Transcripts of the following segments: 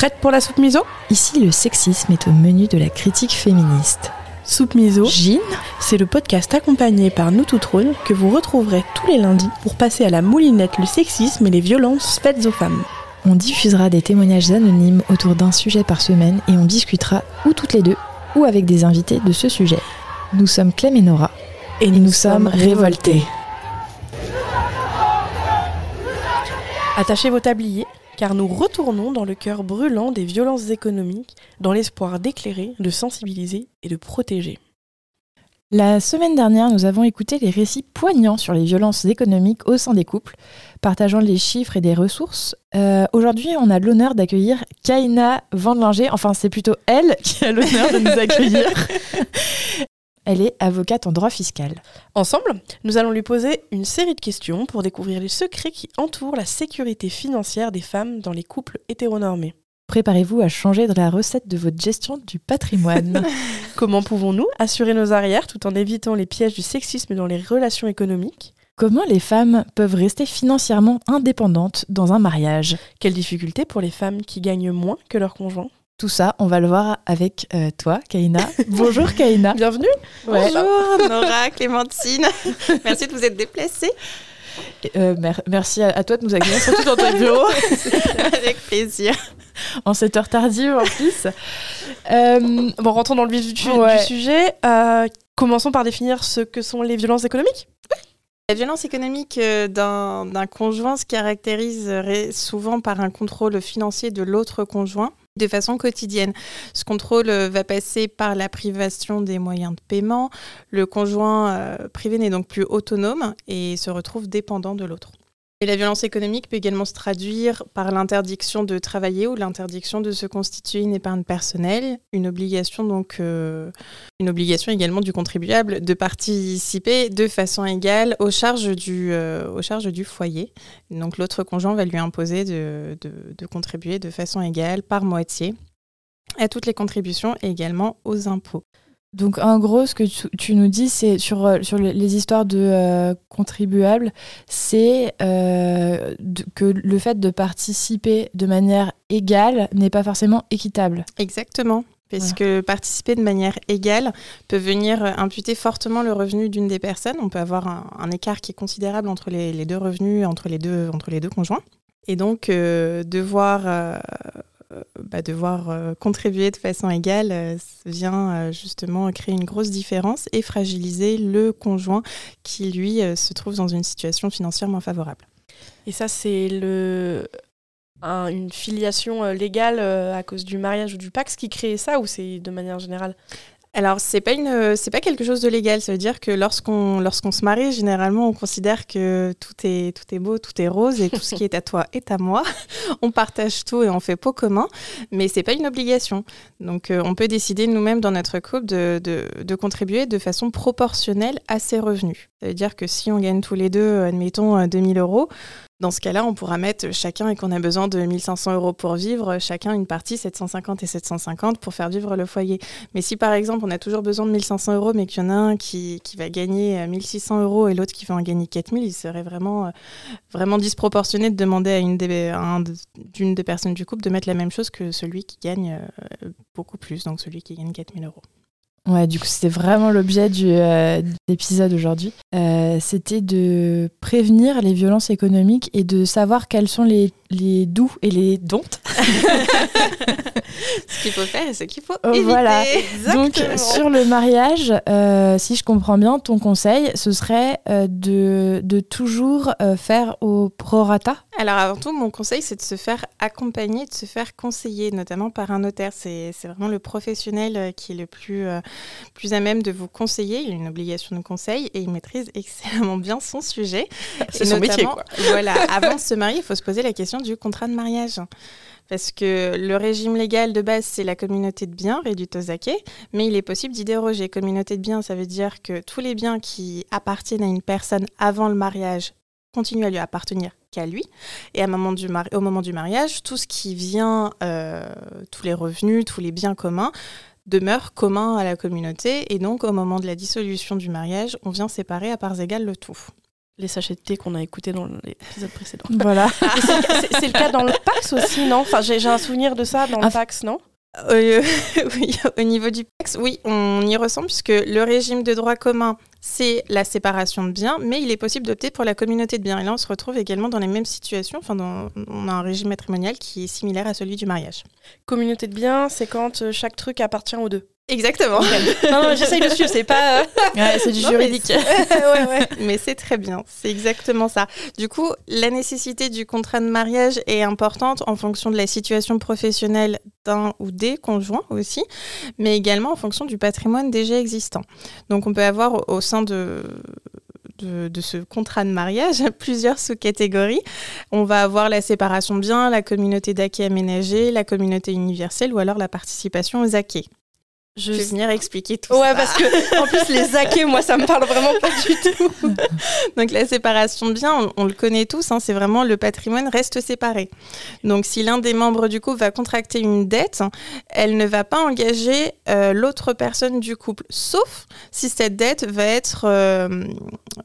Prête pour la soupe miso? Ici, le sexisme est au menu de la critique féministe. Soupe miso, Jean? C'est le podcast accompagné par nous toutes rôles que vous retrouverez tous les lundis pour passer à la moulinette le sexisme et les violences faites aux femmes. On diffusera des témoignages anonymes autour d'un sujet par semaine et on discutera ou toutes les deux ou avec des invités de ce sujet. Nous sommes Clem et Nora Et nous sommes révoltés. Attachez vos tabliers, car nous retournons dans le cœur brûlant des violences économiques, dans l'espoir d'éclairer, de sensibiliser et de protéger. La semaine dernière, nous avons écouté les récits poignants sur les violences économiques au sein des couples, partageant les chiffres et des ressources. Euh, Aujourd'hui, on a l'honneur d'accueillir Kaina Vandelinger. Enfin, c'est plutôt elle qui a l'honneur de nous accueillir. Elle est avocate en droit fiscal. Ensemble, nous allons lui poser une série de questions pour découvrir les secrets qui entourent la sécurité financière des femmes dans les couples hétéronormés. Préparez-vous à changer de la recette de votre gestion du patrimoine. Comment pouvons-nous assurer nos arrières tout en évitant les pièges du sexisme dans les relations économiques? Comment les femmes peuvent rester financièrement indépendantes dans un mariage? Quelles difficultés pour les femmes qui gagnent moins que leur conjoint Tout ça, on va le voir avec euh, toi, Kaina. Bonjour Kaina. Bienvenue Ouais. Bonjour Nora, Clémentine. Merci de vous être déplacée. Euh, mer- merci à, à toi de nous accueillir, surtout dans ton bureau, Avec plaisir. en cette heure tardive en plus. Euh, Bon, rentrons dans le vif du, Ouais. du sujet. Euh, commençons par définir ce que sont les violences économiques. La violence économique d'un d'un conjoint se caractériserait souvent par un contrôle financier de l'autre conjoint de façon quotidienne. Ce contrôle euh, va passer par la privation des moyens de paiement. Le conjoint euh, privé n'est donc plus autonome et se retrouve dépendant de l'autre. Et la violence économique peut également se traduire par l'interdiction de travailler ou l'interdiction de se constituer une épargne personnelle, une obligation donc euh, une obligation également du contribuable de participer de façon égale aux charges du, euh, foyer. Donc l'autre conjoint va lui imposer de contribuer de façon égale par moitié à toutes les contributions et également aux impôts. Donc en gros, ce que tu, tu nous dis, c'est sur, euh, sur les, histoires de euh, contribuables, c'est euh, que le fait de participer de manière égale n'est pas forcément équitable. Exactement. Parce que participer de manière égale peut venir imputer fortement le revenu d'une des personnes. On peut avoir un, un écart qui est considérable entre les, les deux revenus, entre les deux, entre les deux conjoints. Et donc, euh, devoir, bah, devoir euh, contribuer de façon égale euh, vient euh, justement créer une grosse différence et fragiliser le conjoint qui, lui, euh, se trouve dans une situation financière moins favorable. Et ça, c'est une filiation euh, légale euh, à cause du mariage ou du Pax qui crée ça ou c'est de manière générale? Alors, c'est pas c'est pas quelque chose de légal. Ça veut dire que lorsqu'on, lorsqu'on se marie, généralement, on considère que tout est, tout est beau, tout est rose et tout ce qui est à toi est à moi. on partage tout et on fait pot commun, mais c'est pas une obligation. Donc, euh, on peut décider nous-mêmes dans notre couple de, de, contribuer de façon proportionnelle à ses revenus. Ça veut dire que si on gagne tous les deux, euh, admettons, euh, 2000 euros, dans ce cas-là, on pourra mettre chacun, et qu'on a besoin de 1500 euros pour vivre, chacun une partie 750 et 750 pour faire vivre le foyer. Mais si par exemple on a toujours besoin de 1500 euros, mais qu'il y en a un qui, qui va gagner euh, 1600 euros et l'autre qui va en gagner 4000, il serait vraiment, euh, vraiment disproportionné de demander à une des, d'une des personnes du couple de mettre la même chose que celui qui gagne euh, beaucoup plus, donc celui qui gagne 4000 euros. Ouais, du coup, c'était vraiment l'objet du, euh, de l'épisode aujourd'hui. Euh, c'était de prévenir les violences économiques et de savoir quels sont les, les doux et les dontes. Ce qu'il faut faire et ce qu'il faut Oh, éviter. voilà. Donc, sur le mariage, euh, si je comprends bien, ton conseil, ce serait euh, de, de toujours euh, faire au prorata? Alors avant tout, mon conseil, c'est de se faire accompagner, de se faire conseiller, notamment par un notaire. C'est c'est vraiment le professionnel euh, qui est le plus, euh, plus à même de vous conseiller. Il a une obligation de conseil et il maîtrise excellemment bien son sujet. C'est son métier, notamment, Voilà, avant de se marier, il faut se poser la question du contrat de mariage. Parce que le régime légal de base, c'est la communauté de biens, réduit aux zaké, mais il est possible d'y déroger. Communauté de biens, ça veut dire que tous les biens qui appartiennent à une personne avant le mariage continuent à lui appartenir qu'à lui. Et à moment du au moment du mariage, tout ce qui vient, euh, tous les revenus, tous les biens communs, demeurent communs à la communauté. Et donc, au moment de la dissolution du mariage, on vient séparer à parts égales le tout. Les sachets de thé qu'on a écoutés dans l'épisode précédent. Voilà. c'est le cas dans le PAX aussi, non? Enfin, j'ai un souvenir de ça dans le PAX, non? Euh, oui, au niveau du PAX, oui, on y ressemble puisque le régime de droit commun, c'est la séparation de biens, mais il est possible d'opter pour la communauté de biens. Et là, on se retrouve également dans les mêmes situations. Enfin, on a un régime matrimonial qui est similaire à celui du mariage. Communauté de biens, c'est quand euh, chaque truc appartient aux deux. Exactement. non, non j'essaye de suivre, c'est pas. Euh, ouais, c'est du juridique. Mais ouais, ouais. mais c'est très bien, c'est exactement ça. Du coup, la nécessité du contrat de mariage est importante en fonction de la situation professionnelle d'un ou des conjoints aussi, mais également en fonction du patrimoine déjà existant. Donc, on peut avoir au sein de, de, ce contrat de mariage plusieurs sous-catégories. On va avoir la séparation de biens, la communauté d'acquis aménagée, la communauté universelle ou alors la participation aux acquis. Je vais venir expliquer tout ça. Ouais, parce que en plus les acquis, moi, ça me parle vraiment pas du tout. Donc la séparation de biens, on, le connaît tous, hein, c'est vraiment le patrimoine reste séparé. Donc si l'un des membres du couple va contracter une dette, elle ne va pas engager euh, l'autre personne du couple, sauf si cette dette va être, euh,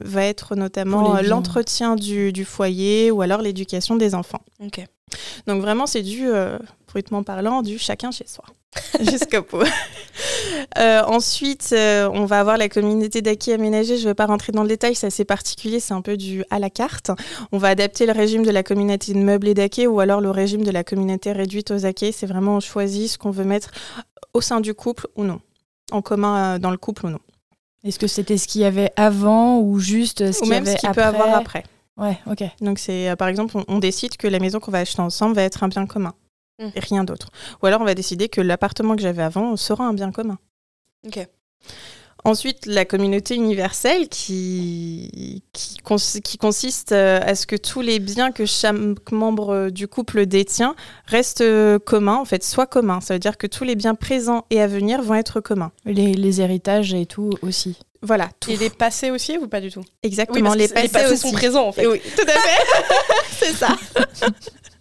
va être notamment l'entretien du, du, foyer ou alors l'éducation des enfants. Ok. Donc vraiment, c'est du, euh, brutement parlant, du chacun chez soi. Jusqu'au bout. Euh, ensuite, euh, on va avoir la communauté d'acquis aménagée. Je ne vais pas rentrer dans le détail, c'est assez particulier, c'est un peu du à la carte. On va adapter le régime de la communauté de meubles et d'acquis ou alors le régime de la communauté réduite aux acquis. C'est vraiment on choisit ce qu'on veut mettre au sein du couple ou non, en commun dans le couple ou non. Est-ce que c'était ce qu'il y avait avant ou juste ce qu'il y avait ce peut avoir après Ouais, ok. Donc c'est par exemple, on décide que la maison qu'on va acheter ensemble va être un bien commun. Mm. et rien d'autre. Ou alors on va décider que l'appartement que j'avais avant sera un bien commun. Ok. Ensuite, la communauté universelle qui, qui, qui, consiste euh, à ce que tous les biens que chaque membre du couple détient restent euh, communs, en fait, soient communs. Ça veut dire que tous les biens présents et à venir vont être communs. Les, les héritages et tout aussi. Voilà. Tout. Et les passés aussi ou pas du tout? Exactement, les, passés, les passés sont présents en fait. Oui, tout à fait. C'est ça.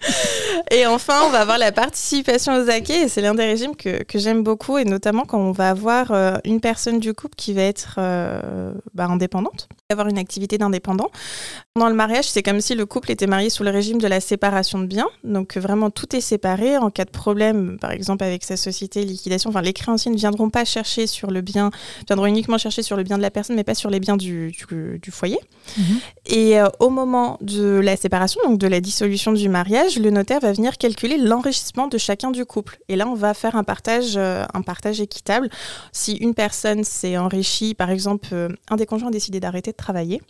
et enfin, on va avoir la participation aux acquis, et c'est l'un des régimes que, que j'aime beaucoup, et notamment quand on va avoir euh, une personne du couple qui va être euh, bah, indépendante, avoir une activité d'indépendant. Dans le mariage, c'est comme si le couple était marié sous le régime de la séparation de biens, donc vraiment tout est séparé. En cas de problème, par exemple avec sa société, liquidation, enfin les créanciers ne viendront pas chercher sur le bien, viendront uniquement chercher sur le bien de la personne, mais pas sur les biens du, du, foyer. Mhm. Et euh, au moment de la séparation, donc de la dissolution du mariage, le notaire va venir calculer l'enrichissement de chacun du couple. Et là, on va faire un partage, euh, un partage équitable. Si une personne s'est enrichie, par exemple, euh, un des conjoints a décidé d'arrêter de travailler,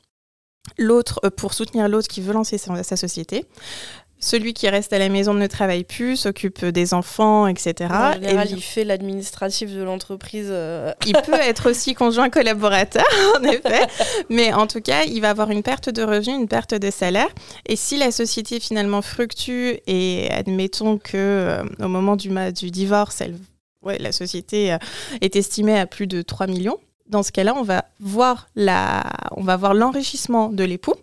l'autre euh, pour soutenir l'autre qui veut lancer sa, sa, société. Celui qui reste à la maison ne travaille plus, s'occupe des enfants, etc. En général, il fait l'administratif de l'entreprise. Euh. Il peut être aussi conjoint collaborateur, en effet. Mais en tout cas, il va avoir une perte de revenus, une perte de salaire. Et si la société finalement fructue et admettons que euh, au moment du, du divorce, elle, ouais, la société euh, est estimée à plus de 3 millions, dans ce cas-là, on va voir l'enrichissement de l'époux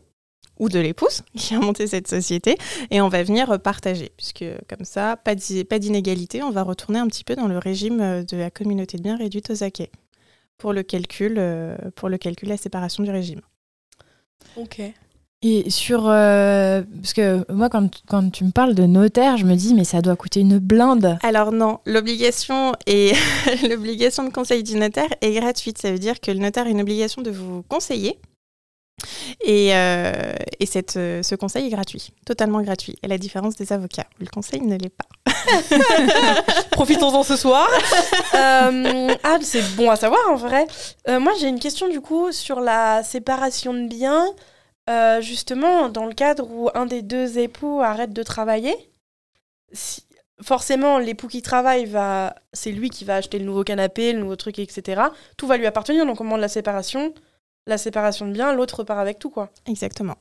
ou de l'épouse qui a monté cette société et on va venir partager puisque comme ça, pas d'inégalité, on va retourner un petit peu dans le régime euh, de la communauté de biens réduite aux acquis pour le calcul, euh, pour le calcul la séparation du régime. Ok. Et sur. Euh, parce que moi, quand, quand, tu me parles de notaire, je me dis, mais ça doit coûter une blinde. Alors, non, l'obligation et l'obligation de conseil du notaire est gratuite. Ça veut dire que le notaire a une obligation de vous conseiller et, euh, et cette, euh, ce conseil est gratuit, totalement gratuit, à la différence des avocats. Le conseil ne l'est pas. Profitons-en ce soir. Euh, ah, c'est bon à savoir en vrai. moi, j'ai une question du coup sur la séparation de biens. justement, dans le cadre où un des deux époux arrête de travailler, si, forcément, l'époux qui travaille, va, c'est lui qui va acheter le nouveau canapé, le nouveau truc, etc. Tout va lui appartenir, donc au moment de la séparation, la séparation de biens, l'autre part avec tout, quoi. Exactement.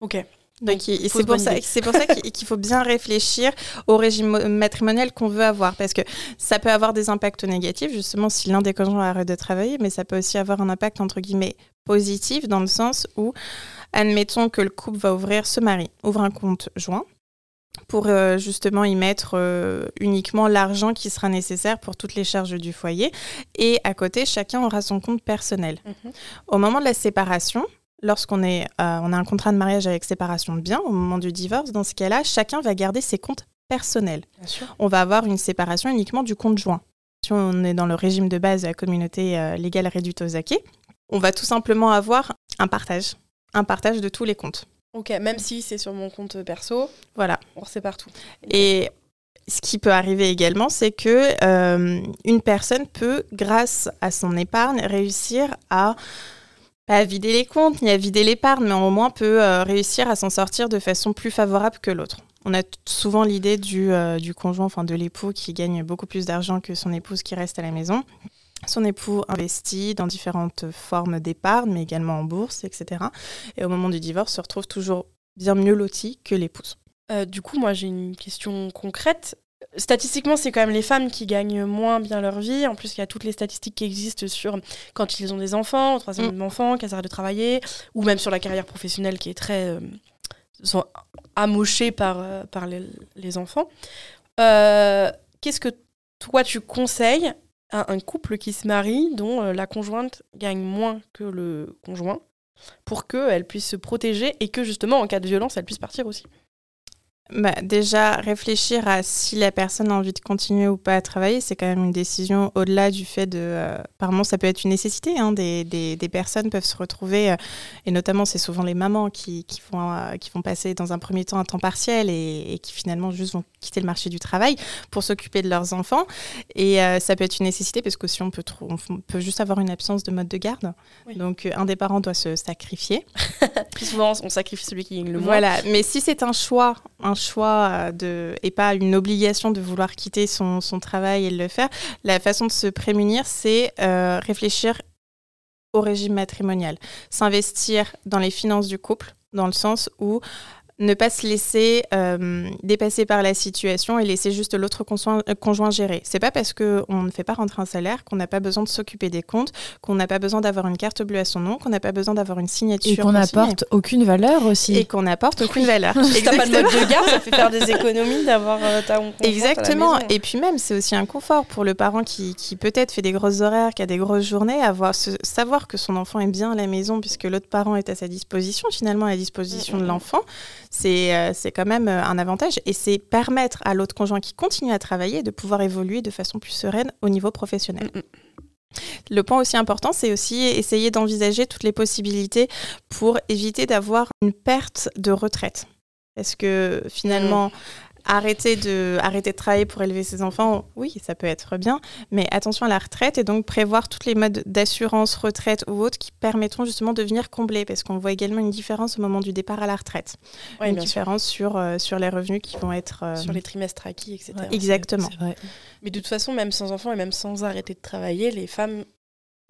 Ok. Donc, c'est pour, ça, pour ça qu'il faut bien réfléchir au régime matrimonial qu'on veut avoir, parce que ça peut avoir des impacts négatifs, justement, si l'un des conjoints arrête de travailler, mais ça peut aussi avoir un impact, entre guillemets, positif, dans le sens où, admettons que le couple va ouvrir, ce mari ouvre un compte joint, pour euh, justement y mettre euh, uniquement l'argent qui sera nécessaire pour toutes les charges du foyer. Et à côté, chacun aura son compte personnel. Mhm. Au moment de la séparation, lorsqu'on est, euh, on a un contrat de mariage avec séparation de biens, au moment du divorce, dans ce cas-là, chacun va garder ses comptes personnels. On va avoir une séparation uniquement du compte joint. Si on est dans le régime de base de la communauté légale réduite aux acquis, on va tout simplement avoir un partage, un partage de tous les comptes. Ok, même si c'est sur mon compte perso, voilà, on sait tout. Et ce qui peut arriver également, c'est que euh, une personne peut, grâce à son épargne, réussir à pas vider les comptes ni à vider l'épargne, mais au moins peut euh, réussir à s'en sortir de façon plus favorable que l'autre. On a souvent l'idée du, euh, du, conjoint, enfin de l'époux qui gagne beaucoup plus d'argent que son épouse qui reste à la maison. Son époux investit dans différentes formes d'épargne, mais également en bourse, etc. Et au moment du divorce, se retrouve toujours bien mieux loti que l'épouse. Euh, du coup, moi j'ai une question concrète. Statistiquement, c'est quand même les femmes qui gagnent moins bien leur vie. En plus, il y a toutes les statistiques qui existent sur quand ils ont des enfants, au troisième mm. enfant, qu'elles arrêtent de travailler, ou même sur la carrière professionnelle qui est très euh, sont par, euh, par les, enfants. Qu'est-ce que toi tu conseilles à un couple qui se marie dont la conjointe gagne moins que le conjoint pour qu'elle puisse se protéger et que justement en cas de violence elle puisse partir aussi bah, déjà, réfléchir à si la personne a envie de continuer ou pas à travailler, c'est quand même une décision au-delà du fait de... Euh, apparemment, ça peut être une nécessité. Hein, des, des, des, personnes peuvent se retrouver, euh, et notamment c'est souvent les mamans qui, qui, vont, euh, qui vont passer dans un premier temps un temps partiel et, qui finalement juste vont quitter le marché du travail pour s'occuper de leurs enfants. Et ça peut être une nécessité parce que si on peut, on peut juste avoir une absence de mode de garde. Donc un des parents doit se sacrifier. Plus souvent, on sacrifie celui qui gagne le moins. Voilà, mais si c'est un choix, un choix euh, de, et pas une obligation de vouloir quitter son, son travail et le faire, la façon de se prémunir, c'est euh, réfléchir au régime matrimonial, s'investir dans les finances du couple, dans le sens où ne pas se laisser euh, dépasser par la situation et laisser juste l'autre conjoint, euh, conjoint, gérer. C'est pas parce qu'on ne fait pas rentrer un salaire qu'on n'a pas besoin de s'occuper des comptes, qu'on n'a pas besoin d'avoir une carte bleue à son nom, qu'on n'a pas besoin d'avoir une signature. Et qu'on n'apporte aucune valeur aussi. Et qu'on n'apporte aucune valeur. si t'as pas de mode de garde, ça fait faire des économies d'avoir euh, ta Exactement. Et puis même, c'est aussi un confort pour le parent qui, qui peut-être fait des grosses horaires, qui a des grosses journées, avoir savoir que son enfant est bien à la maison puisque l'autre parent est à sa disposition, finalement à la disposition de l'enfant euh, c'est quand même euh, un avantage et c'est permettre à l'autre conjoint qui continue à travailler de pouvoir évoluer de façon plus sereine au niveau professionnel. Mm, mm. Le point aussi important, c'est aussi essayer d'envisager toutes les possibilités pour éviter d'avoir une perte de retraite. Parce que finalement, mm arrêter de, arrêter de travailler pour élever ses enfants, oui, ça peut être bien, mais attention à la retraite et donc prévoir tous les modes d'assurance, retraite ou autres qui permettront justement de venir combler, parce qu'on voit également une différence au moment du départ à la retraite. une différence sur, euh, sur les revenus qui vont être... Euh, sur les trimestres acquis, etc. exactement. Mais de toute façon, même sans enfants et même sans arrêter de travailler, les femmes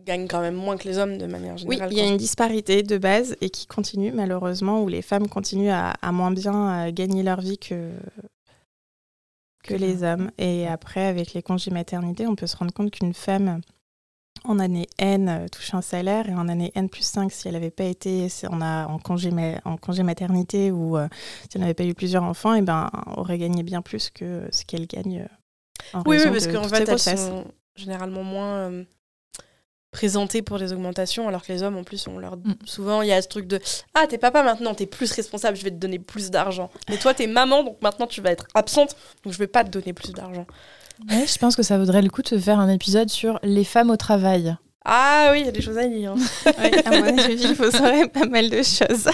gagnent quand même moins que les hommes de manière générale. Oui, il y a une disparité de base et qui continue malheureusement, où les femmes continuent à, à moins bien gagner leur vie que, que les hommes. Et après, avec les congés maternité, on peut se rendre compte qu'une femme en année N euh, touche un salaire et en année N plus 5, si elle n'avait pas été on a, en, congé, en congé maternité ou euh, si elle n'avait pas eu plusieurs enfants, et ben, aurait gagné bien plus que ce qu'elle gagne. Euh, en oui, oui, parce qu'en fait, elles sont généralement moins présentés pour des augmentations, alors que les hommes, en plus, on leur... Mm. souvent, il y a ce truc de « Ah, t'es papa maintenant, t'es plus responsable, je vais te donner plus d'argent. Mais toi, t'es maman, donc maintenant, tu vas être absente, donc je vais pas te donner plus d'argent. » Ouais, je pense que ça vaudrait le coup de faire un épisode sur les femmes au travail. Ah oui, il y a des choses à dire. à mon avis, il faut savoir pas mal de choses.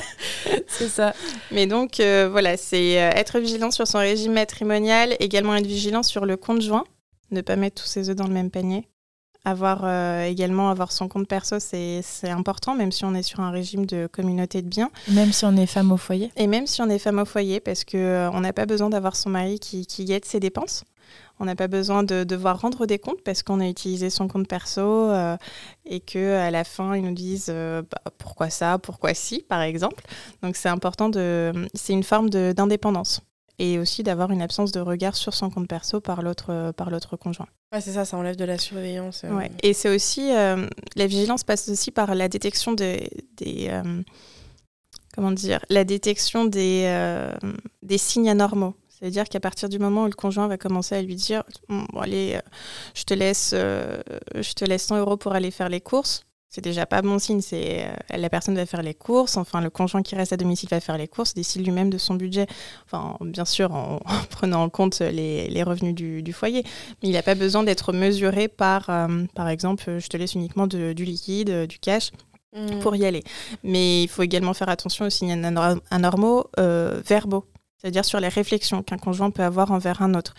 c'est ça. Mais donc, euh, voilà, c'est euh, être vigilant sur son régime matrimonial, également être vigilant sur le compte joint, ne pas mettre tous ses œufs dans le même panier. Avoir euh, également avoir son compte perso, c'est important, même si on est sur un régime de communauté de biens. Même si on est femme au foyer. Et même si on est femme au foyer, parce qu'on euh, on n'a pas besoin d'avoir son mari qui, qui guette ses dépenses. On n'a pas besoin de devoir rendre des comptes parce qu'on a utilisé son compte perso euh, et que à la fin ils nous disent bah, pourquoi ça, pourquoi si, par exemple. Donc c'est important de, c'est une forme d'indépendance et aussi d'avoir une absence de regard sur son compte perso par l'autre par l'autre conjoint. Ouais, c'est ça, ça enlève de la surveillance. Euh. Ouais. Et c'est aussi euh, la vigilance passe aussi par la détection des, des euh, comment dire, la détection des des signes anormaux. C'est-à-dire qu'à partir du moment où le conjoint va commencer à lui dire bon, allez, je te laisse je te laisse 100 euros pour aller faire les courses, C'est déjà pas bon signe. C'est euh, la personne va faire les courses. Enfin, le conjoint qui reste à domicile va faire les courses, décide lui-même de son budget. Enfin, bien sûr, en, prenant en compte les, revenus du, foyer. Mais il n'a pas besoin d'être mesuré par, euh, par exemple, je te laisse uniquement du liquide, du cash. Mm. pour y aller. Mais il faut également faire attention aux signes anormaux euh, verbaux, c'est-à-dire sur les réflexions qu'un conjoint peut avoir envers un autre.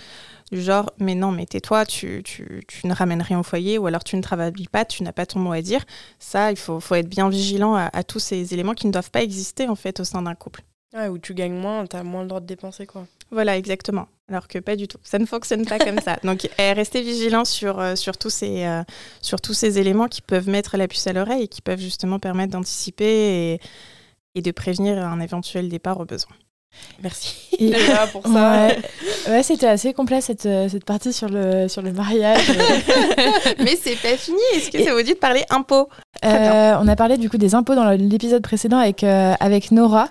Du genre, mais non, mais tais-toi, tu, tu, tu, ne ramènes rien au foyer, ou alors tu ne travailles pas, tu n'as pas ton mot à dire. Ça, il faut, faut être bien vigilant à, à, tous ces éléments qui ne doivent pas exister en fait au sein d'un couple. Ouais, où tu gagnes moins, tu as moins le droit de dépenser, quoi. Voilà, exactement. Alors que pas du tout. Ça ne fonctionne pas comme ça. Donc, restez vigilant sur, euh, sur, tous ces, euh, sur tous ces éléments qui peuvent mettre la puce à l'oreille et qui peuvent justement permettre d'anticiper et, et, de prévenir un éventuel départ au besoin. Merci et, pour ça. Ouais, c'était assez complet cette, euh, cette partie sur le, sur le mariage. Mais c'est pas fini. Est-ce que ça vous dit de parler impôts? On a parlé du coup des impôts dans l'épisode précédent avec, avec Nora.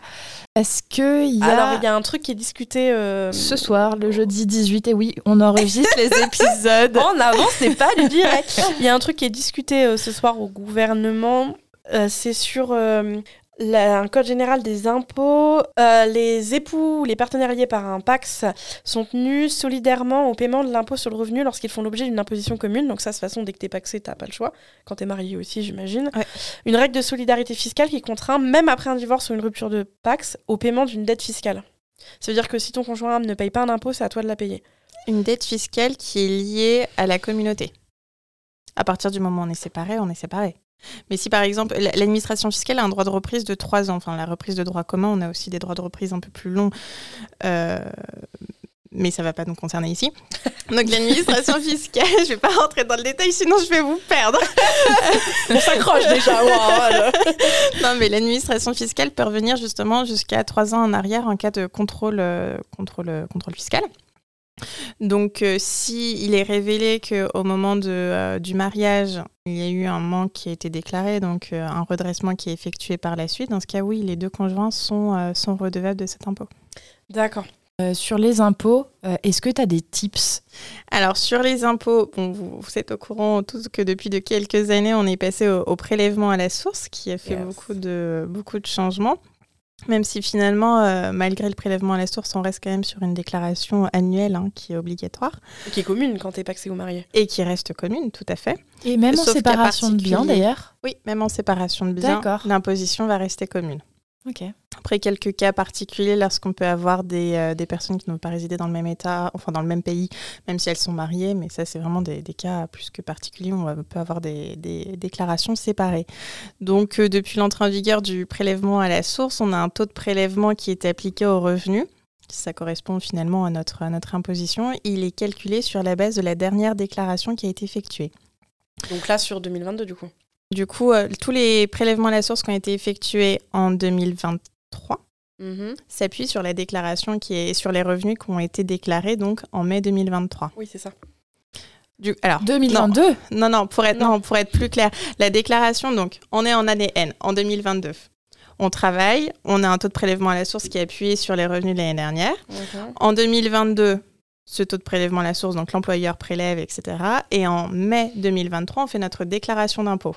Est-ce qu'il y a... Alors, il y a un truc qui est discuté... Euh, Ce soir, le jeudi 18, et oui, on enregistre les épisodes. En avance, n'est pas le direct. Il y a un truc qui est discuté euh, ce soir au gouvernement. Euh, c'est sur un code général des impôts, euh, les époux ou les partenaires liés par un PAX sont tenus solidairement au paiement de l'impôt sur le revenu lorsqu'ils font l'objet d'une imposition commune. Donc ça, de toute façon, dès que t'es paxé, t'as pas le choix. Quand t'es marié aussi, j'imagine. Une règle de solidarité fiscale qui contraint, même après un divorce ou une rupture de PAX, au paiement d'une dette fiscale. Ça veut dire que si ton conjoint ne paye pas un impôt, c'est à toi de la payer. Une dette fiscale qui est liée à la communauté. À partir du moment où on est séparé, on est séparé. Mais si par exemple l'administration fiscale a un droit de reprise de 3 ans, enfin la reprise de droit commun, on a aussi des droits de reprise un peu plus longs, euh, mais ça ne va pas nous concerner ici. Donc l'administration fiscale, je ne vais pas rentrer dans le détail, sinon je vais vous perdre. on s'accroche déjà. non, mais l'administration fiscale peut revenir justement jusqu'à 3 ans en arrière en cas de contrôle, euh, contrôle, contrôle fiscal. Donc, euh, si il est révélé qu'au moment de, euh, du mariage, il y a eu un manque qui a été déclaré, donc euh, un redressement qui est effectué par la suite, dans ce cas, oui, les deux conjoints sont, sont redevables de cet impôt. D'accord. sur les impôts, est-ce que tu as des tips? Alors, sur les impôts, bon, vous, êtes au courant tous que depuis de quelques années, on est passé au, prélèvement à la source, qui a fait beaucoup, de, beaucoup de changements. Même si finalement, euh, malgré le prélèvement à la source, on reste quand même sur une déclaration annuelle hein, qui est obligatoire. qui est commune quand tu es paxé ou marié. Et qui reste commune, tout à fait. Et même en séparation de biens d'ailleurs Oui, même en séparation de biens, l'imposition va rester commune. Après, quelques cas particuliers, lorsqu'on peut avoir des, euh, des, personnes qui n'ont pas résidé dans le même État, enfin dans le même pays, même si elles sont mariées, mais ça, c'est vraiment des, des, cas plus que particuliers, on peut avoir des, des déclarations séparées. Donc, euh, depuis l'entrée en vigueur du prélèvement à la source, on a un taux de prélèvement qui est appliqué au revenu. Ça correspond finalement à notre, à notre imposition. Il est calculé sur la base de la dernière déclaration qui a été effectuée. Donc là, sur 2022, du coup du coup, euh, tous les prélèvements à la source qui ont été effectués en 2023 mhm. s'appuient sur la déclaration qui est sur les revenus qui ont été déclarés donc en mai 2023. Oui, c'est ça. Du, alors, 2022 non, non, pour être, non. pour être plus clair, la déclaration, donc, on est en année N, en 2022. On travaille, on a un taux de prélèvement à la source qui est appuyé sur les revenus de l'année dernière. En 2022, ce taux de prélèvement à la source, donc l'employeur prélève, etc. Et en mai 2023, on fait notre déclaration d'impôt.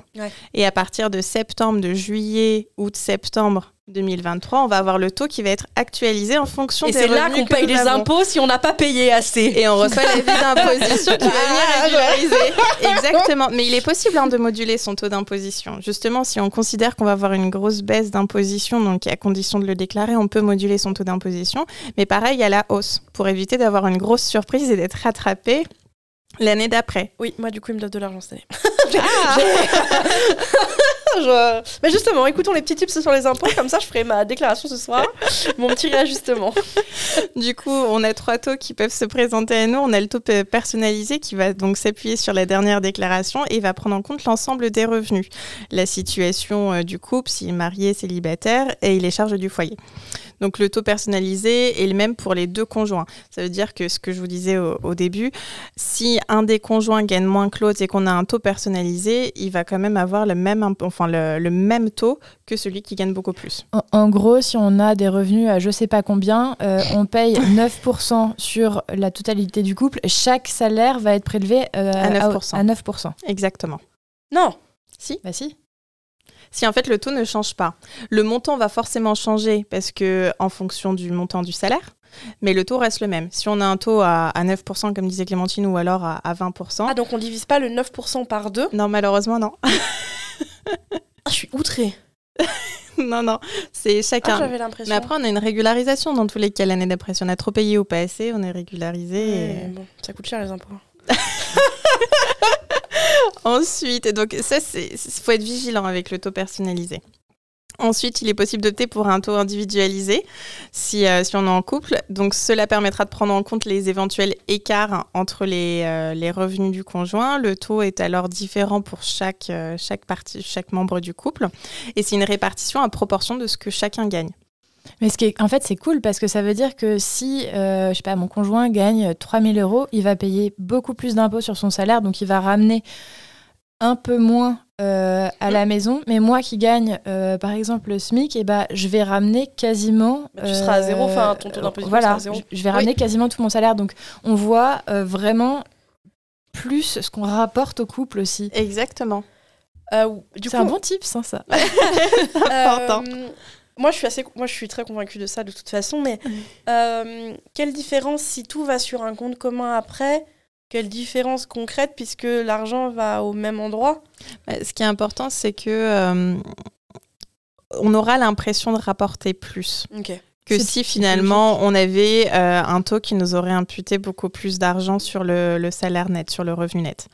Et à partir de septembre, de juillet, août, septembre 2023, on va avoir le taux qui va être actualisé en fonction des revenus. Et c'est là qu'on paye les impôts si on n'a pas payé assez. Et on reçoit l'avis d'imposition qui va venir ah, régulariser. Exactement. Mais il est possible hein, de moduler son taux d'imposition. Justement, si on considère qu'on va avoir une grosse baisse d'imposition, donc à condition de le déclarer, on peut moduler son taux d'imposition. Mais pareil, il y a la hausse pour éviter d'avoir une grosse surprise et d'être rattrapé l'année d'après. Oui, moi du coup, il me donne de l'argent cette année. Ah Mais justement, écoutons les petits tips sur les impôts, comme ça je ferai ma déclaration ce soir, mon petit réajustement. Du coup, on a trois taux qui peuvent se présenter à nous. On a le taux personnalisé qui va donc s'appuyer sur la dernière déclaration et va prendre en compte l'ensemble des revenus, la situation euh, du couple, s'il est marié, célibataire, et les charges du foyer. Donc le taux personnalisé est le même pour les deux conjoints. Ça veut dire que ce que je vous disais au, début, si un des conjoints gagne moins que l'autre et qu'on a un taux personnalisé, il va quand même avoir le même, enfin le, même taux que celui qui gagne beaucoup plus. En, gros, si on a des revenus à je sais pas combien, euh, on paye 9% sur la totalité du couple. Chaque salaire va être prélevé euh, à 9%. À, 9%. Exactement. Non. Si. Bah si. Si en fait le taux ne change pas, le montant va forcément changer parce que en fonction du montant du salaire, mais le taux reste le même. Si on a un taux à, 9%, comme disait Clémentine, ou alors à, 20%. Ah, donc on divise pas le 9% par deux? Non, malheureusement, non. ah, je suis outrée. non, non, c'est chacun. Ah, j'avais l'impression. Mais après, on a une régularisation dans tous les cas l'année d'après. Si on a trop payé ou pas assez, on est régularisé. Bon, ça coûte cher les impôts. Ensuite, donc ça, il faut être vigilant avec le taux personnalisé. Ensuite, il est possible d'opter pour un taux individualisé si, euh, si, on est en couple. Donc, cela permettra de prendre en compte les éventuels écarts entre les, euh, les revenus du conjoint. Le taux est alors différent pour chaque, euh, chaque, partie, chaque membre du couple. Et c'est une répartition à proportion de ce que chacun gagne. Mais ce qui en fait, c'est cool parce que ça veut dire que si, je sais pas, mon conjoint gagne 3000 euros, il va payer beaucoup plus d'impôts sur son salaire, donc il va ramener un peu moins euh, à la maison, mais moi qui gagne euh, par exemple le SMIC, et eh ben, je vais ramener quasiment. tu seras à zéro, enfin ton taux d'imposition voilà, sera à zéro. Je, vais ramener quasiment tout mon salaire. Donc on voit euh, vraiment plus ce qu'on rapporte au couple aussi. Exactement. c'est un bon tip, hein, ça. moi, je suis assez, moi, je suis très convaincue de ça de toute façon. Mais quelle différence si tout va sur un compte commun après quelle différence concrète puisque l'argent va au même endroit? Bah, Ce qui est important, c'est que euh, on aura l'impression de rapporter plus. Que si finalement on avait euh, un taux qui nous aurait imputé beaucoup plus d'argent sur le, le, salaire net, sur le revenu net.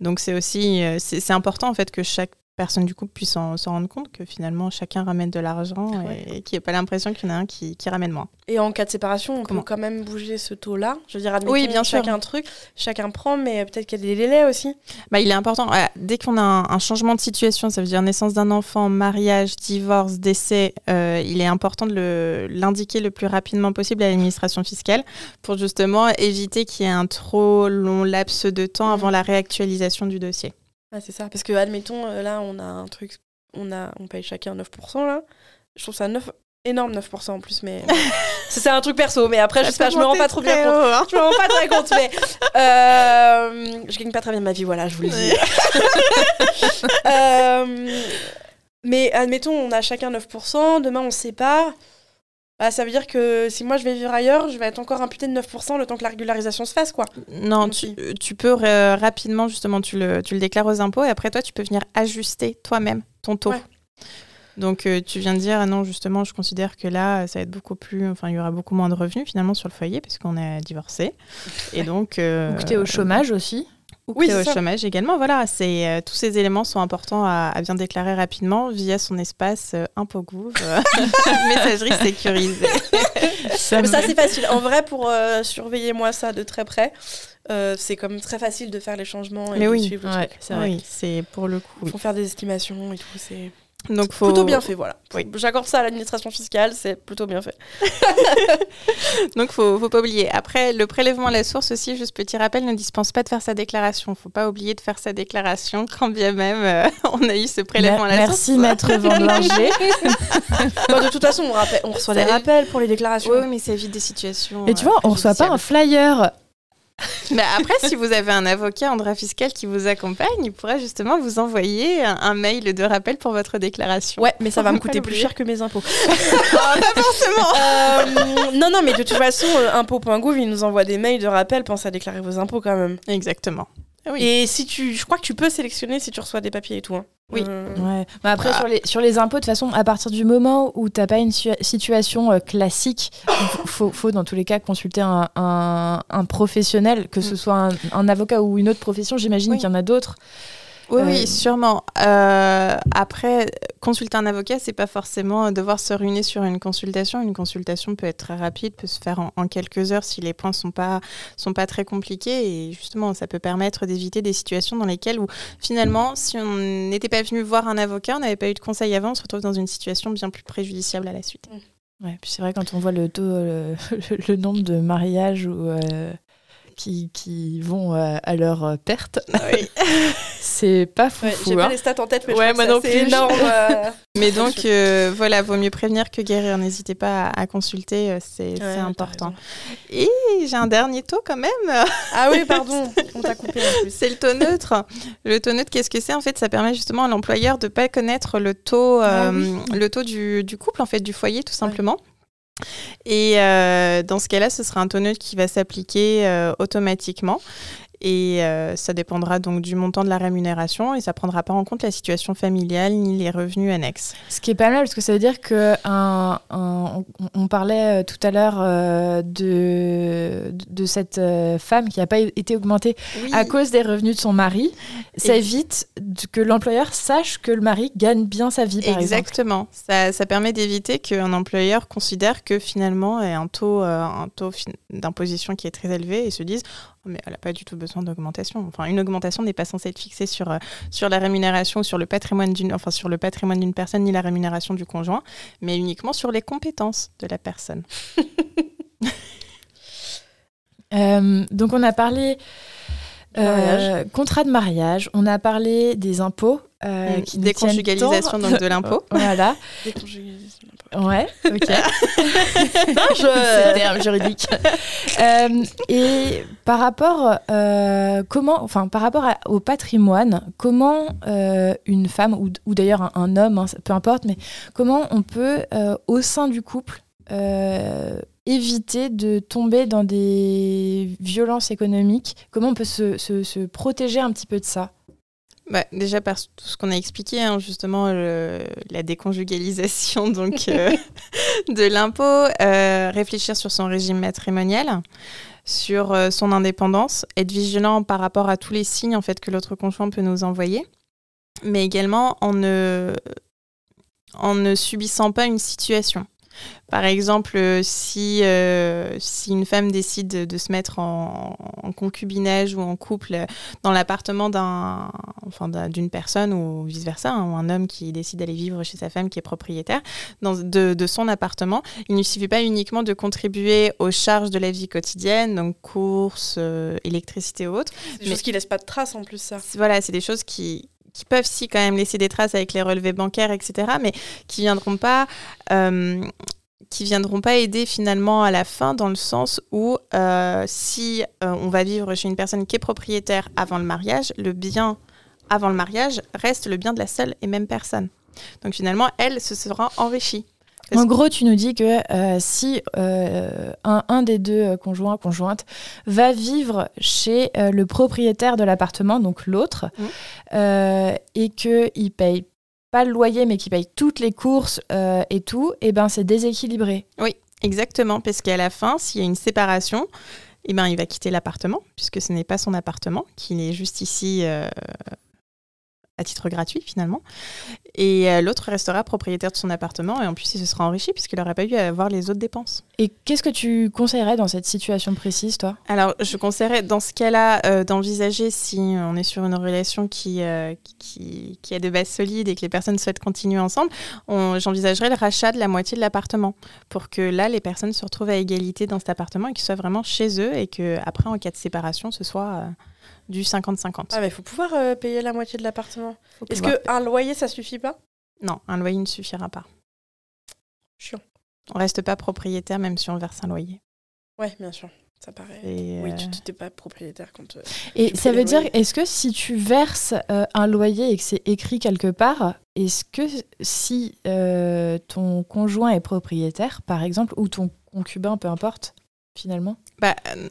Donc c'est aussi euh, c'est important en fait que chaque personne du couple puisse s'en rendre compte que finalement chacun ramène de l'argent et, qu'il n'y ait pas l'impression qu'il y en a un qui, qui, ramène moins. Et en cas de séparation, on peut quand même bouger ce taux-là Je veux dire, admettons, oui, bien chacun truc, chacun prend, mais peut-être qu'il y a des délais aussi bah, Il est important. Dès qu'on a un, changement de situation, ça veut dire naissance d'un enfant, mariage, divorce, décès, euh, il est important de l'indiquer le, le, plus rapidement possible à l'administration fiscale pour justement éviter qu'il y ait un trop long laps de temps avant mmh. la réactualisation du dossier c'est ça. Parce que, admettons, euh, là, on a un truc, on, a, on paye chacun 9%, là. Je trouve ça 9, énorme 9% en plus, mais c'est un truc perso. Mais après, je sais pas, je me rends pas trop bien compte. Hein. Je me rends pas très compte, mais euh, je gagne pas très bien ma vie, voilà, je vous le dis. euh, mais admettons, on a chacun 9%, demain on se sépare. Bah, ça veut dire que si moi je vais vivre ailleurs, je vais être encore imputé de 9% le temps que la régularisation se fasse, quoi. Non, tu, tu, peux rapidement, justement, tu le, tu le, déclares aux impôts et après, toi, tu peux venir ajuster toi-même ton taux. Donc, euh, tu viens de dire, ah non, justement, je considère que là, ça va être beaucoup plus. Enfin, il y aura beaucoup moins de revenus finalement sur le foyer parce qu'on est divorcé. Et donc. Euh, Ou que tu es au chômage aussi ou oui, au chômage également. Voilà, c'est euh, tous ces éléments sont importants à, bien déclarer rapidement via son espace euh, ImpoGouv, euh, messagerie sécurisée. ça, c'est facile. En vrai, pour surveiller moi ça de très près, c'est comme très facile de faire les changements et Mais de oui, suivre le C'est oui, c'est pour le coup. Faut faire des estimations et tout. C'est donc faut... Plutôt bien fait, voilà. J'accorde ça à l'administration fiscale, c'est plutôt bien fait. Donc faut, faut pas oublier. Après, le prélèvement à la source aussi, juste petit rappel, ne dispense pas de faire sa déclaration. Faut pas oublier de faire sa déclaration quand bien même euh, on a eu ce prélèvement à la source. Merci maître Vandelanger. de toute façon, on, on reçoit des rappels pour les déclarations. Oui, mais ça évite des situations. Et tu vois, on reçoit pas un flyer mais après, si vous avez un avocat en droit fiscal qui vous accompagne, il pourra justement vous envoyer un, mail de rappel pour votre déclaration. Ouais, mais ça va me coûter plus cher que mes impôts. Ah, pas forcément. Euh, non, non, mais de toute façon, euh, impôts.gouv, il nous envoie des mails de rappel. Pensez à déclarer vos impôts quand même. Exactement. Ah et si tu, je crois que tu peux sélectionner si tu reçois des papiers et tout. Hein. Oui. Euh, ouais. Mais après, ah. sur, les, sur les impôts, de toute façon, à partir du moment où tu n'as pas une situation euh, classique, il faut, faut, dans tous les cas consulter un, un, professionnel, que ce mm. soit un, avocat ou une autre profession. J'imagine qu'il y en a d'autres. Oui, oui, euh, sûrement. Euh, après, consulter un avocat, c'est pas forcément devoir se réunir sur une consultation. Une consultation peut être très rapide, peut se faire en, quelques heures si les points sont pas sont pas très compliqués. Et justement, ça peut permettre d'éviter des situations dans lesquelles, où finalement, si on n'était pas venu voir un avocat, on n'avait pas eu de conseil avant, on se retrouve dans une situation bien plus préjudiciable à la suite. Ouais, puis c'est vrai quand on voit le taux, le, nombre de mariages ou qui, qui vont euh, à leur euh, perte. Oui. c'est pas fou. Ouais, J'ai hein. pas les stats en tête, mais Ouais, je crois moi que c'est énorme. euh. Mais donc, euh, voilà, vaut mieux prévenir que guérir. N'hésitez pas à, à consulter, c'est Ouais, important. Et j'ai un dernier taux quand même. Ah oui, pardon, on t'a coupé. C'est le taux neutre. Le taux neutre, qu'est-ce que c'est? En fait, ça permet justement à l'employeur de pas connaître le taux, Ah oui. le taux du, du couple, en fait, du foyer, tout simplement. Et euh, dans ce cas-là, ce sera un taux neutre qui va s'appliquer euh, automatiquement. Et euh, ça dépendra donc du montant de la rémunération et ça prendra pas en compte la situation familiale ni les revenus annexes. Ce qui est pas mal, parce que ça veut dire que un, un- on, on parlait euh, tout à l'heure euh, de, de cette euh, femme qui n'a pas été augmentée à cause des revenus de son mari. Ça évite que l'employeur sache que le mari gagne bien sa vie, par exemple. Exactement. Ça, ça permet d'éviter qu'un employeur considère que finalement il y a un taux, un taux d'imposition qui est très élevé et se dise mais elle n'a pas du tout besoin d'augmentation. Enfin, une augmentation n'est pas censée être fixée sur, euh, sur la rémunération ou sur le patrimoine d'une enfin, sur le patrimoine d'une personne ni la rémunération du conjoint, mais uniquement sur les compétences de la personne. Euh, donc on a parlé euh, contrat de mariage, on a parlé des impôts. Euh, Mm, qui déconjugalisation, donc, de l'impôt. voilà, Déconjugalisation. ouais, ok. Je- C'est terme juridique. Euh, et par rapport, euh, comment, enfin, par rapport à- au patrimoine, comment euh, une femme ou, ou d'ailleurs un, un homme, hein, peu importe, mais comment on peut euh, au sein du couple euh, éviter de tomber dans des violences économiques Comment on peut se, se- se protéger un petit peu de ça? Bah, déjà par tout ce qu'on a expliqué, hein, justement la déconjugalisation donc euh, de l'impôt, euh, réfléchir sur son régime matrimonial, sur euh, son indépendance, être vigilant par rapport à tous les signes en fait que l'autre conjoint peut nous envoyer, mais également en ne en ne subissant pas une situation. Par exemple, euh, si, euh, si une femme décide de, se mettre en, en concubinage ou en couple dans l'appartement d'un, enfin, d'un- d'une personne ou vice-versa, hein, ou un homme qui décide d'aller vivre chez sa femme qui est propriétaire dans, de, de son appartement, il ne suffit pas uniquement de contribuer aux charges de la vie quotidienne, donc courses, euh, électricité ou autres. C'est des Mais- choses qui laissent pas de traces en plus, ça. Voilà, c'est des choses qui, qui peuvent si quand même laisser des traces avec les relevés bancaires, etc., mais qui viendront pas, euh, qui viendront pas aider finalement à la fin dans le sens où euh, si euh, on va vivre chez une personne qui est propriétaire avant le mariage, le bien avant le mariage reste le bien de la seule et même personne. Donc finalement, elle se sera enrichie. Parce En gros, tu nous dis que euh, si euh, un, un des deux conjoints, conjointes, va vivre chez euh, le propriétaire de l'appartement, donc l'autre, euh, et qu'il paye pas le loyer, mais qu'il paye toutes les courses euh, et tout, et ben c'est déséquilibré. Oui, exactement, parce qu'à la fin, s'il y a une séparation, eh ben, il va quitter l'appartement, puisque ce n'est pas son appartement, qu'il est juste ici euh, à titre gratuit finalement. Et euh, l'autre restera propriétaire de son appartement, et en plus, il se sera enrichi, puisqu'il n'aurait pas eu à avoir les autres dépenses. Et qu'est-ce que tu conseillerais dans cette situation précise, toi? Alors, je conseillerais dans ce cas-là euh, d'envisager si on est sur une relation qui, euh, qui, qui a de bases solides et que les personnes souhaitent continuer ensemble, j'envisagerais le rachat de la moitié de l'appartement pour que là, les personnes se retrouvent à égalité dans cet appartement et qu'ils soient vraiment chez eux et que après, en cas de séparation, ce soit du 50-50. Ah, mais il faut pouvoir euh, payer la moitié de l'appartement. Est-ce qu'un loyer, ça suffit pas? Non, un loyer ne suffira pas. Chiant. On reste pas propriétaire même si on verse un loyer. Ouais, bien sûr. Ça paraît. Et, Oui, euh, tu n'étais pas propriétaire quand. euh, Et ça veut dire, est-ce que si tu verses euh, un loyer et que c'est écrit quelque part, est-ce que si euh, ton conjoint est propriétaire, par exemple, ou ton concubin, peu importe, finalement Bah, euh,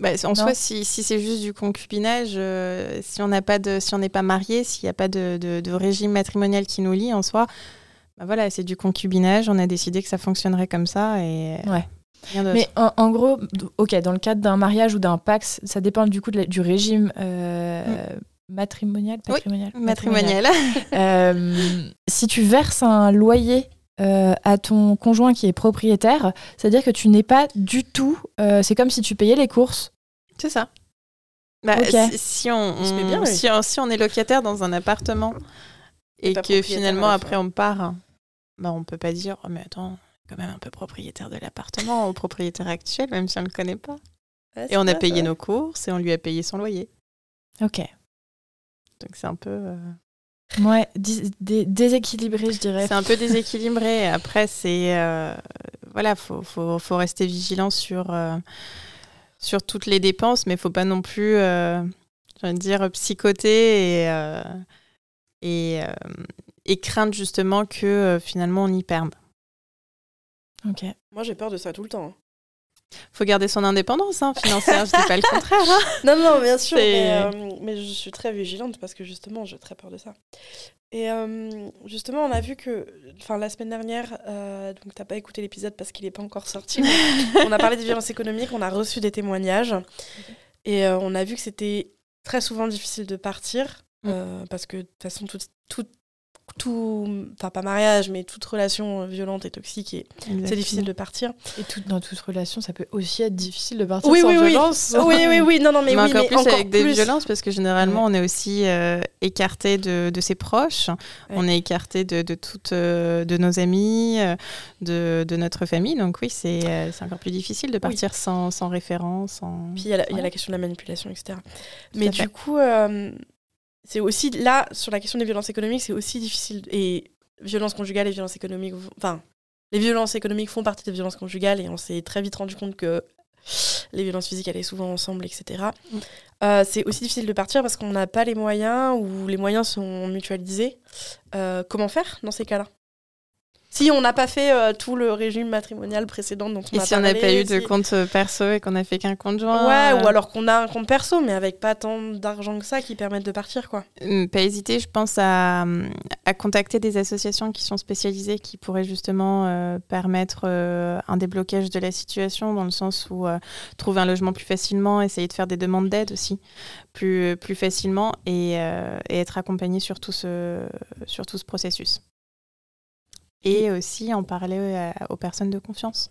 bah, en Non. soi, si, si c'est juste du concubinage, euh, si on n'a pas de, si on n'est pas marié, s'il n'y a pas de, de- de régime matrimonial qui nous lie en soi, bah voilà, c'est du concubinage. On a décidé que ça fonctionnerait comme ça et Ouais. Mais en, en gros, ok, dans le cadre d'un mariage ou d'un pax, ça dépend du coup de la- du régime euh, matrimonial, Oui, patrimonial, matrimonial. Euh, si tu verses un loyer euh, à ton conjoint qui est propriétaire, c'est-à-dire que tu n'es pas du tout. euh, c'est comme si tu payais les courses. c'est ça. Bah, Ok. si, si on, bien, si, on- si on est locataire dans un appartement et que finalement après on part, bah, on peut pas dire oh, mais attends, quand même un peu propriétaire de l'appartement au propriétaire actuel, même si on le connaît pas. Ouais, Et on a payé nos courses et on lui a payé son loyer. Ok. Donc c'est un peu, euh, Ouais, déséquilibré, je dirais. c'est un peu déséquilibré. Après, c'est euh, voilà, faut, faut, faut rester vigilant sur euh, sur toutes les dépenses, mais faut pas non plus, euh, j'ai envie de dire, psychoter et euh, et, euh, et craindre justement que euh, finalement on y perde. Ok. Moi, j'ai peur de ça tout le temps. Faut garder son indépendance hein, financière, je dis pas le contraire. hein. Non, non, bien sûr, mais, euh, mais je suis très vigilante parce que justement, j'ai très peur de ça. Et euh, justement, on a vu que, enfin, la semaine dernière, euh, donc t'as pas écouté l'épisode parce qu'il n'est pas encore sorti, on a parlé des violences économiques, on a reçu des témoignages et euh, on a vu que c'était très souvent difficile de partir euh, parce que de toute façon, tout, tout, tout, enfin pas mariage, mais toute relation violente et toxique, et c'est difficile de partir. Et tout, dans toute relation, ça peut aussi être difficile de partir Oui, sans oui, oui. violence. Oui, oui, oui, non, non, mais, Mais, oui, encore mais plus encore avec des violences, parce que généralement, on est aussi euh, écarté de, de ses proches, on est écarté de, de toutes euh, de nos amis, euh, de, de notre famille. Donc oui, c'est euh, c'est encore plus difficile de partir sans, sans référence. Sans... Puis il y, a la- il y a Voilà. la question de la manipulation, etc. Tout Mais fait. du coup, euh, c'est aussi là, sur la question des violences économiques, c'est aussi difficile. Et violences conjugales et violences économiques, enfin, les violences économiques font partie des violences conjugales et on s'est très vite rendu compte que les violences physiques allaient souvent ensemble, etc. Mm. Euh, c'est aussi difficile de partir parce qu'on n'a pas les moyens ou les moyens sont mutualisés. Euh, comment faire dans ces cas-là? Si on n'a pas fait euh, tout le régime matrimonial précédent dont on Et a si on n'a pas eu de si- compte euh, perso et qu'on a fait qu'un compte joint Ouais, euh, ou alors qu'on a un compte perso, mais avec pas tant d'argent que ça qui permettent de partir, quoi. Pas hésiter, je pense, à, à contacter des associations qui sont spécialisées, qui pourraient justement euh, permettre euh, un déblocage de la situation, dans le sens où euh, trouver un logement plus facilement, essayer de faire des demandes d'aide aussi plus, plus facilement et, euh, et être accompagné sur tout ce, sur tout ce processus. Et aussi en parler euh, aux personnes de confiance.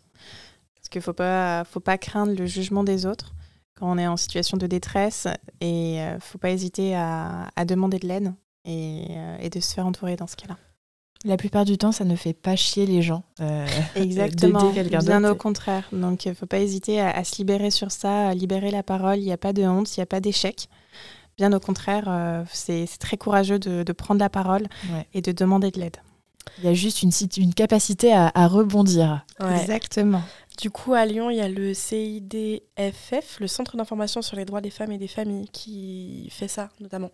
Parce qu'il ne faut pas, faut pas craindre le jugement des autres quand on est en situation de détresse et ne faut pas hésiter à, à demander de l'aide et, euh, et de se faire entourer dans ce cas-là. La plupart du temps, ça ne fait pas chier les gens. euh, Exactement, bien au contraire. Donc il ne faut pas hésiter à, à se libérer sur ça, à libérer la parole. Il n'y a pas de honte, il n'y a pas d'échec. Bien au contraire, euh, c'est c'est très courageux de, de prendre la parole Ouais. et de demander de l'aide. Il y a juste une, capacité à, à rebondir. Exactement. Du coup, à Lyon, il y a le CIDFF, le Centre d'information sur les droits des femmes et des familles, qui fait ça, notamment.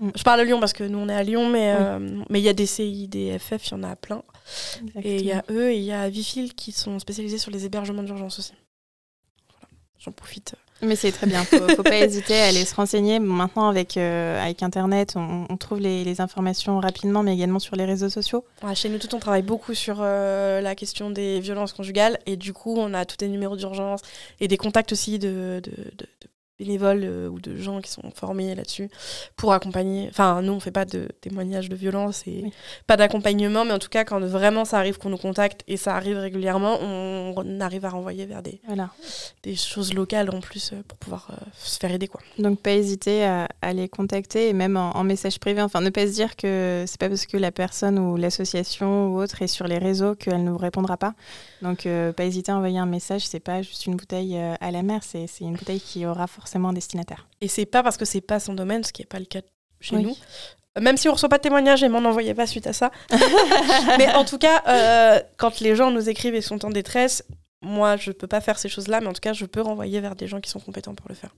Mm. Je parle de Lyon parce que nous, on est à Lyon, mais Oui. euh, mais il y a des CIDFF, il y en a plein. Et il y a eux et il y a Vifil qui sont spécialisés sur les hébergements d'urgence aussi. Voilà. J'en profite. Mais c'est très bien, faut, faut pas hésiter à aller se renseigner. Maintenant, avec, euh, avec Internet, on, on trouve les, les informations rapidement, mais également sur les réseaux sociaux. Ouais, chez nous, tout, on travaille beaucoup sur euh, la question des violences conjugales et du coup, on a tous des numéros d'urgence et des contacts aussi de, de- de- de bénévoles euh, ou de gens qui sont formés là-dessus pour accompagner. Enfin, nous, on fait pas de témoignages de violence et Oui. pas d'accompagnement, mais en tout cas, quand vraiment ça arrive qu'on nous contacte et ça arrive régulièrement, on, arrive à renvoyer vers des, Voilà. des choses locales en plus euh, pour pouvoir euh, se faire aider. Quoi. Donc, pas hésiter à, à les contacter et même en, en message privé. Enfin, ne pas se dire que c'est pas parce que la personne ou l'association ou autre est sur les réseaux qu'elle ne vous répondra pas. Donc, pas hésiter à envoyer un message. C'est pas juste une bouteille à la mer, c'est une bouteille qui aura forcément un destinataire. Et c'est pas parce que c'est pas son domaine, ce qui est pas le cas chez Oui. nous. Euh, Même si on reçoit pas de témoignages et m'en envoyez pas suite à ça. mais en tout cas, euh, quand les gens nous écrivent et sont en détresse, moi je peux pas faire ces choses-là, mais en tout cas je peux renvoyer vers des gens qui sont compétents pour le faire.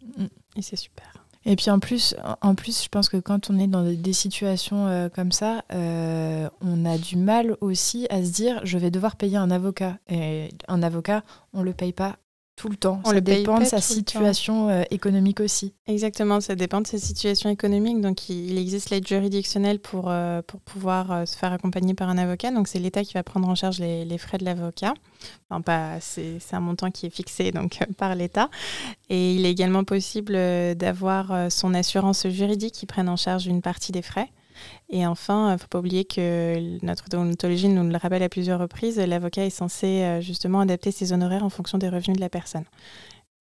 Et c'est super. Et puis en plus, en plus, je pense que quand on est dans des- des situations euh, comme ça, euh, on a du mal aussi à se dire je vais devoir payer un avocat. Et un avocat, on le paye pas tout le temps. On ça le dépend de sa situation euh, économique aussi. Exactement, ça dépend de sa situation économique. Donc, il existe l'aide juridictionnelle pour, euh, pour pouvoir euh, se faire accompagner par un avocat. Donc, c'est l'État qui va prendre en charge les, les frais de l'avocat. Enfin, pas, c'est, c'est un montant qui est fixé donc, euh, par l'État. Et il est également possible d'avoir son assurance juridique qui prenne en charge une partie des frais. Et enfin, il ne faut pas oublier que notre déontologie nous le rappelle à plusieurs reprises, l'avocat est censé euh, justement adapter ses honoraires en fonction des revenus de la personne.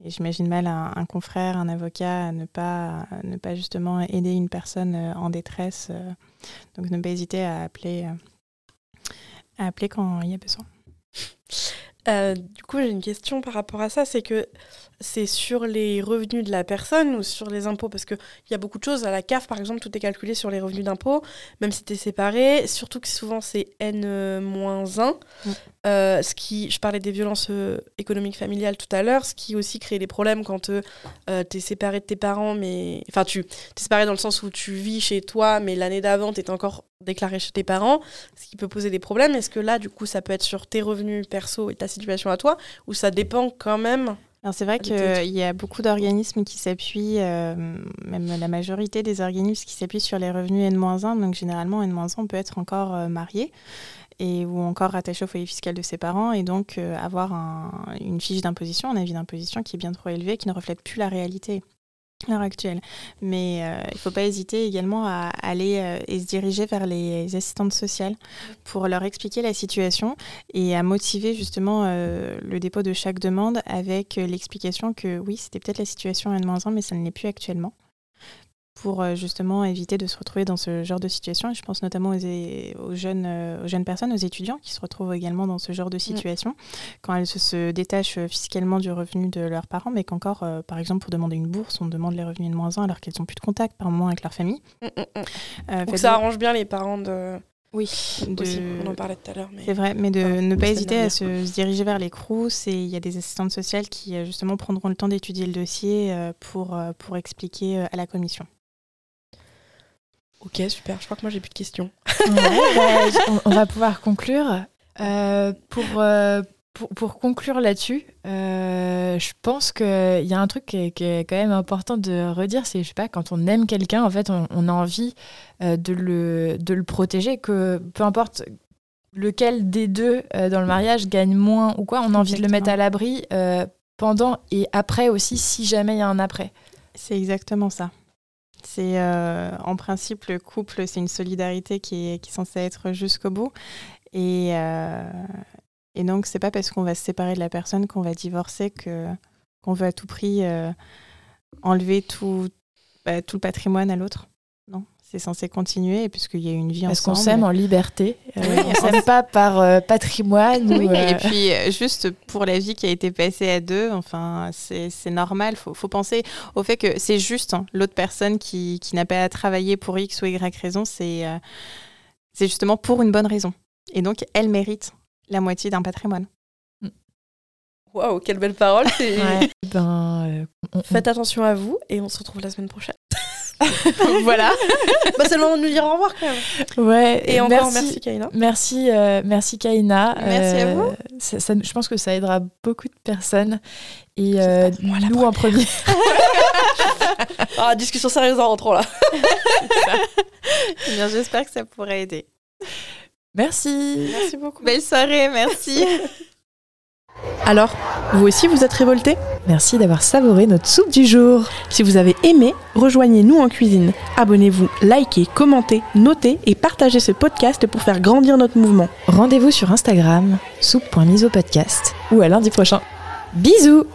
Et j'imagine mal un, confrère, un avocat, ne pas, ne pas justement aider une personne euh, en détresse. euh. Donc ne pas hésiter à appeler, euh, à appeler quand il y a besoin. Euh, du coup, j'ai une question par rapport à ça, c'est que c'est sur les revenus de la personne ou sur les impôts? Parce qu'il y a beaucoup de choses. À la CAF, par exemple, tout est calculé sur les revenus d'impôts, même si tu es séparé. Surtout que souvent, c'est N-1. Mm. Euh, ce qui, je parlais des violences euh, économiques familiales tout à l'heure, ce qui aussi crée des problèmes quand tu es séparé de tes parents, mais. Enfin, tu es séparé dans le sens où tu vis chez toi, mais l'année d'avant, tu encore déclaré chez tes parents, ce qui peut poser des problèmes. Est-ce que là, du coup, ça peut être sur tes revenus perso et ta situation à toi, ou ça dépend quand même c'est vrai qu'il y a beaucoup d'organismes qui s'appuient, euh, même la majorité des organismes qui s'appuient sur les revenus N-1. Donc généralement, N-1 peut être encore euh, marié et, ou encore rattaché au foyer fiscal de ses parents et donc euh, avoir une fiche d'imposition, un avis d'imposition qui est bien trop élevé, qui ne reflète plus la réalité l'heure actuelle. Mais euh, il ne faut pas hésiter également à aller euh, et se diriger vers les assistantes sociales pour leur expliquer la situation et à motiver justement euh, le dépôt de chaque demande avec l'explication que oui, c'était peut-être la situation à N-1, mais ça ne l'est plus actuellement pour euh, justement éviter de se retrouver dans ce genre de situation. Et je pense notamment aux, jeunes, euh, aux jeunes personnes, aux étudiants qui se retrouvent également dans ce genre de mm. situation quand elles se, détachent euh, fiscalement du revenu de leurs parents, mais qu'encore, par exemple, pour demander une bourse, on demande les revenus de moins 1 alors qu'elles n'ont plus de contact par moment avec leur famille. Mm, mm, Donc ça arrange bien les parents de... Oui, on en parlait tout à l'heure. C'est vrai, mais de ne pas hésiter à se, diriger vers les CROUS et il y a des assistantes sociales qui justement prendront le temps d'étudier le dossier pour, pour expliquer à la commission. Ok, super. Je crois que moi, j'ai plus de questions. on, va pouvoir conclure. Euh, euh, pour, pour, conclure là-dessus, euh, je pense qu'il y a un truc qui est, quand même important de redire, c'est, je sais pas, quand on aime quelqu'un, en fait, on, a envie de, le, de le protéger, que peu importe lequel des deux dans le mariage gagne moins ou quoi, on a envie de le mettre à l'abri pendant et après aussi, si jamais il y a un après. C'est exactement ça. C'est euh, en principe le couple, c'est une solidarité qui est, censée être jusqu'au bout. Et, euh, et donc, c'est pas parce qu'on va se séparer de la personne qu'on va divorcer que qu'on veut à tout prix euh, enlever bah, tout le patrimoine à l'autre c'est censé continuer puisqu'il y a une vie Parce ensemble. Parce qu'on s'aime en liberté. Euh, on s'aime pas par euh, patrimoine. Oui, ou, et euh, puis juste pour la vie qui a été passée à deux, enfin, c'est normal. Il faut, penser au fait que c'est juste hein, l'autre personne qui, qui n'a pas à travailler pour X ou Y raison, c'est c'est justement pour une bonne raison. Et donc, elle mérite la moitié d'un patrimoine. Waouh, quelle belle parole! ben, Faites attention à vous et on se retrouve la semaine prochaine. voilà. bah, c'est le moment de nous dire au revoir quand même. Ouais. Et encore merci, Kaina. Merci, euh, merci Kaina. Merci à vous. Euh, je pense que ça aidera beaucoup de personnes. Et euh, nous en premier. ah, discussion sérieuse en rentrant là. Bien, j'espère que ça pourrait aider. Merci. Merci beaucoup. Belle soirée, merci. Alors, vous aussi vous êtes révolté Merci d'avoir savouré notre soupe du jour. Si vous avez aimé, rejoignez-nous en cuisine. Abonnez-vous, likez, commentez, notez et partagez ce podcast pour faire grandir notre mouvement. Rendez-vous sur Instagram, soupe.misopodcast ou à lundi prochain. Bisous